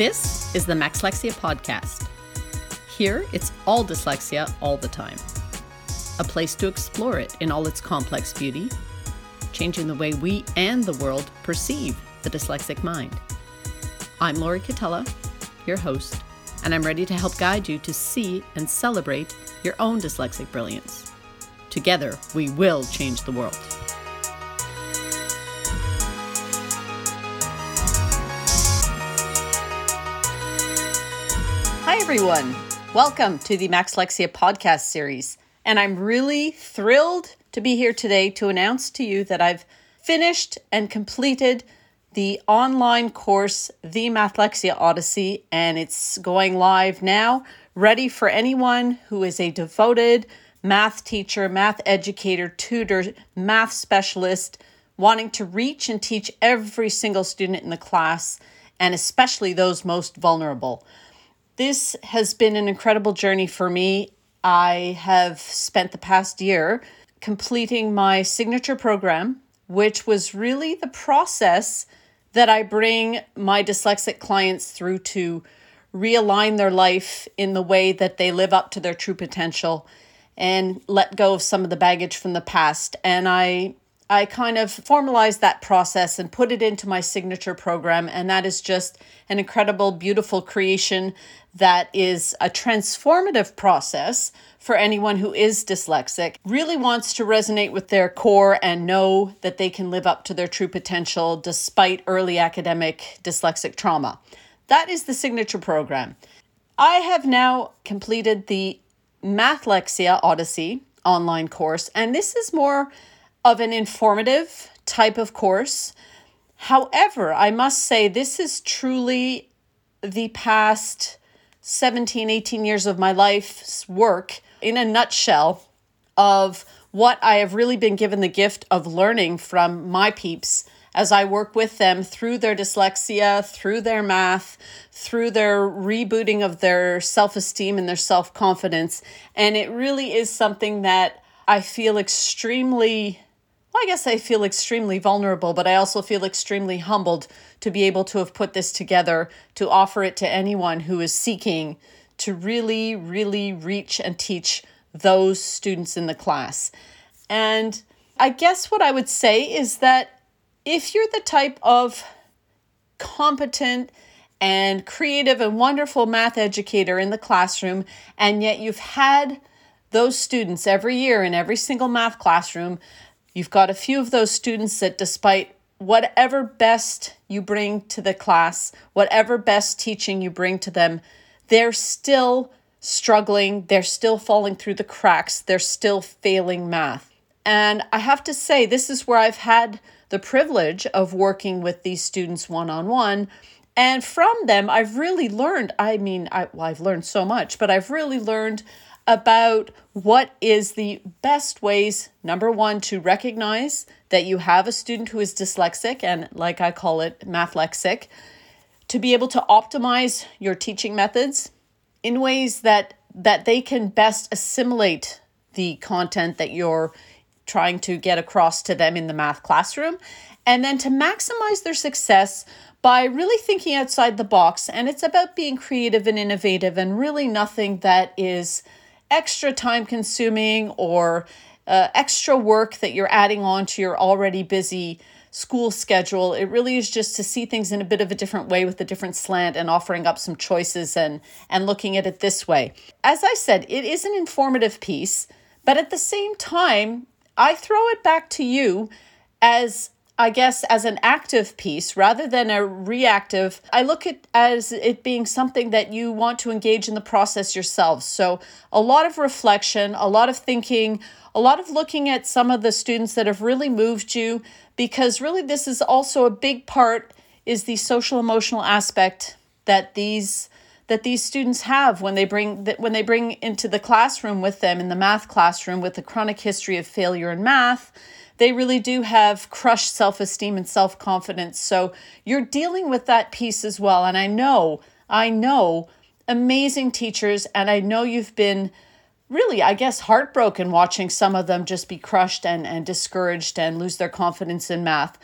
This is the Maxlexia Podcast. Here, it's all dyslexia all the time. A place to explore it in all its complex beauty, changing the way we and the world perceive the dyslexic mind. I'm Lori Catella, your host, and I'm ready to help guide you to see and celebrate your own dyslexic brilliance. Together, we will change the world. Everyone. Welcome to the Maxlexia podcast series. And I'm really thrilled to be here today to announce to you that I've finished and completed the online course, The Mathlexia Odyssey, and it's going live now, ready for anyone who is a devoted math teacher, math educator, tutor, math specialist, wanting to reach and teach every single student in the class, and especially those most vulnerable. This has been an incredible journey for me. I have spent the past year completing my signature program, which was really the process that I bring my dyslexic clients through to realign their life in the way that they live up to their true potential and let go of some of the baggage from the past. And I I kind of formalized that process and put it into my signature program. And that is just an incredible, beautiful creation that is a transformative process for anyone who is dyslexic, really wants to resonate with their core and know that they can live up to their true potential despite early academic dyslexic trauma. That is the signature program. I have now completed the Mathlexia Odyssey online course, and this is more of an informative type of course. However, I must say this is truly the past 17, 18 years of my life's work in a nutshell of what I have really been given the gift of learning from my peeps as I work with them through their dyslexia, through their math, through their rebooting of their self esteem and their self confidence. And it really is something that I feel extremely well, I guess I feel extremely vulnerable, but I also feel extremely humbled to be able to have put this together to offer it to anyone who is seeking to really, really reach and teach those students in the class. And I guess what I would say is that if you're the type of competent and creative and wonderful math educator in the classroom, and yet you've had those students every year in every single math classroom You've got a few of those students that, despite whatever best you bring to the class, whatever best teaching you bring to them, they're still struggling, they're still falling through the cracks, they're still failing math. And I have to say, this is where I've had the privilege of working with these students one on one. And from them, I've really learned. I mean, I, well, I've learned so much, but I've really learned about what is the best ways, number one, to recognize that you have a student who is dyslexic and, like I call it, mathlexic, to be able to optimize your teaching methods in ways that that they can best assimilate the content that you're trying to get across to them in the math classroom and then to maximize their success by really thinking outside the box. And it's about being creative and innovative and really nothing that is extra time consuming or uh, extra work that you're adding on to your already busy school schedule. It really is just to see things in a bit of a different way with a different slant and offering up some choices and and looking at it this way. As I said, it is an informative piece, but at the same time, I throw it back to you as I guess, as an active piece rather than a reactive. I look at as it being something that you want to engage in the process yourselves. So a lot of reflection, a lot of thinking, a lot of looking at some of the students that have really moved you, because really this is also a big part is the social emotional aspect that these that these students have when they bring that when they bring into the classroom with them in the math classroom with a chronic history of failure in math they really do have crushed self esteem and self confidence. So you're dealing with that piece as well. And I know, I know amazing teachers, and I know you've been really, I guess, heartbroken watching some of them just be crushed and, and discouraged and lose their confidence in math.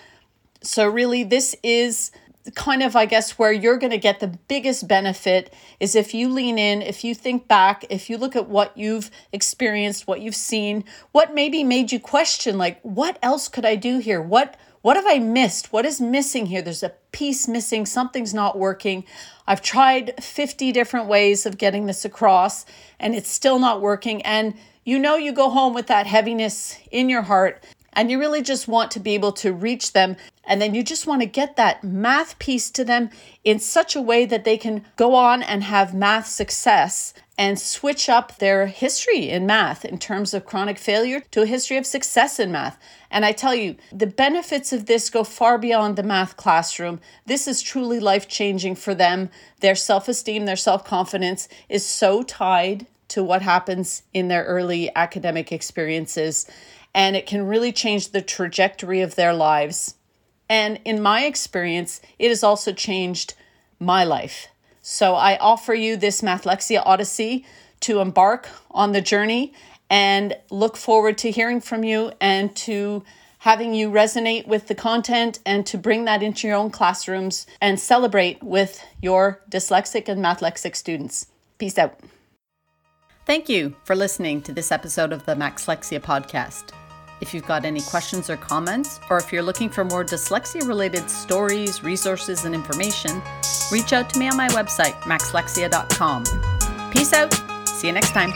So, really, this is kind of, I guess, where you're going to get the biggest benefit is if you lean in, if you think back, if you look at what you've experienced, what you've seen, what maybe made you question, like, what else could I do here? What what have I missed? What is missing here? There's a piece missing. Something's not working. I've tried 50 different ways of getting this across and it's still not working. And you know, you go home with that heaviness in your heart and you really just want to be able to reach them. And then you just want to get that math piece to them in such a way that they can go on and have math success and switch up their history in math in terms of chronic failure to a history of success in math. And I tell you, the benefits of this go far beyond the math classroom. This is truly life changing for them. Their self esteem, their self confidence is so tied to what happens in their early academic experiences and it can really change the trajectory of their lives. And in my experience, it has also changed my life. So I offer you this Mathlexia Odyssey to embark on the journey and look forward to hearing from you and to having you resonate with the content and to bring that into your own classrooms and celebrate with your dyslexic and mathlexic students. Peace out. Thank you for listening to this episode of the Maxlexia podcast. If you've got any questions or comments, or if you're looking for more dyslexia related stories, resources, and information, reach out to me on my website, maxlexia.com. Peace out. See you next time.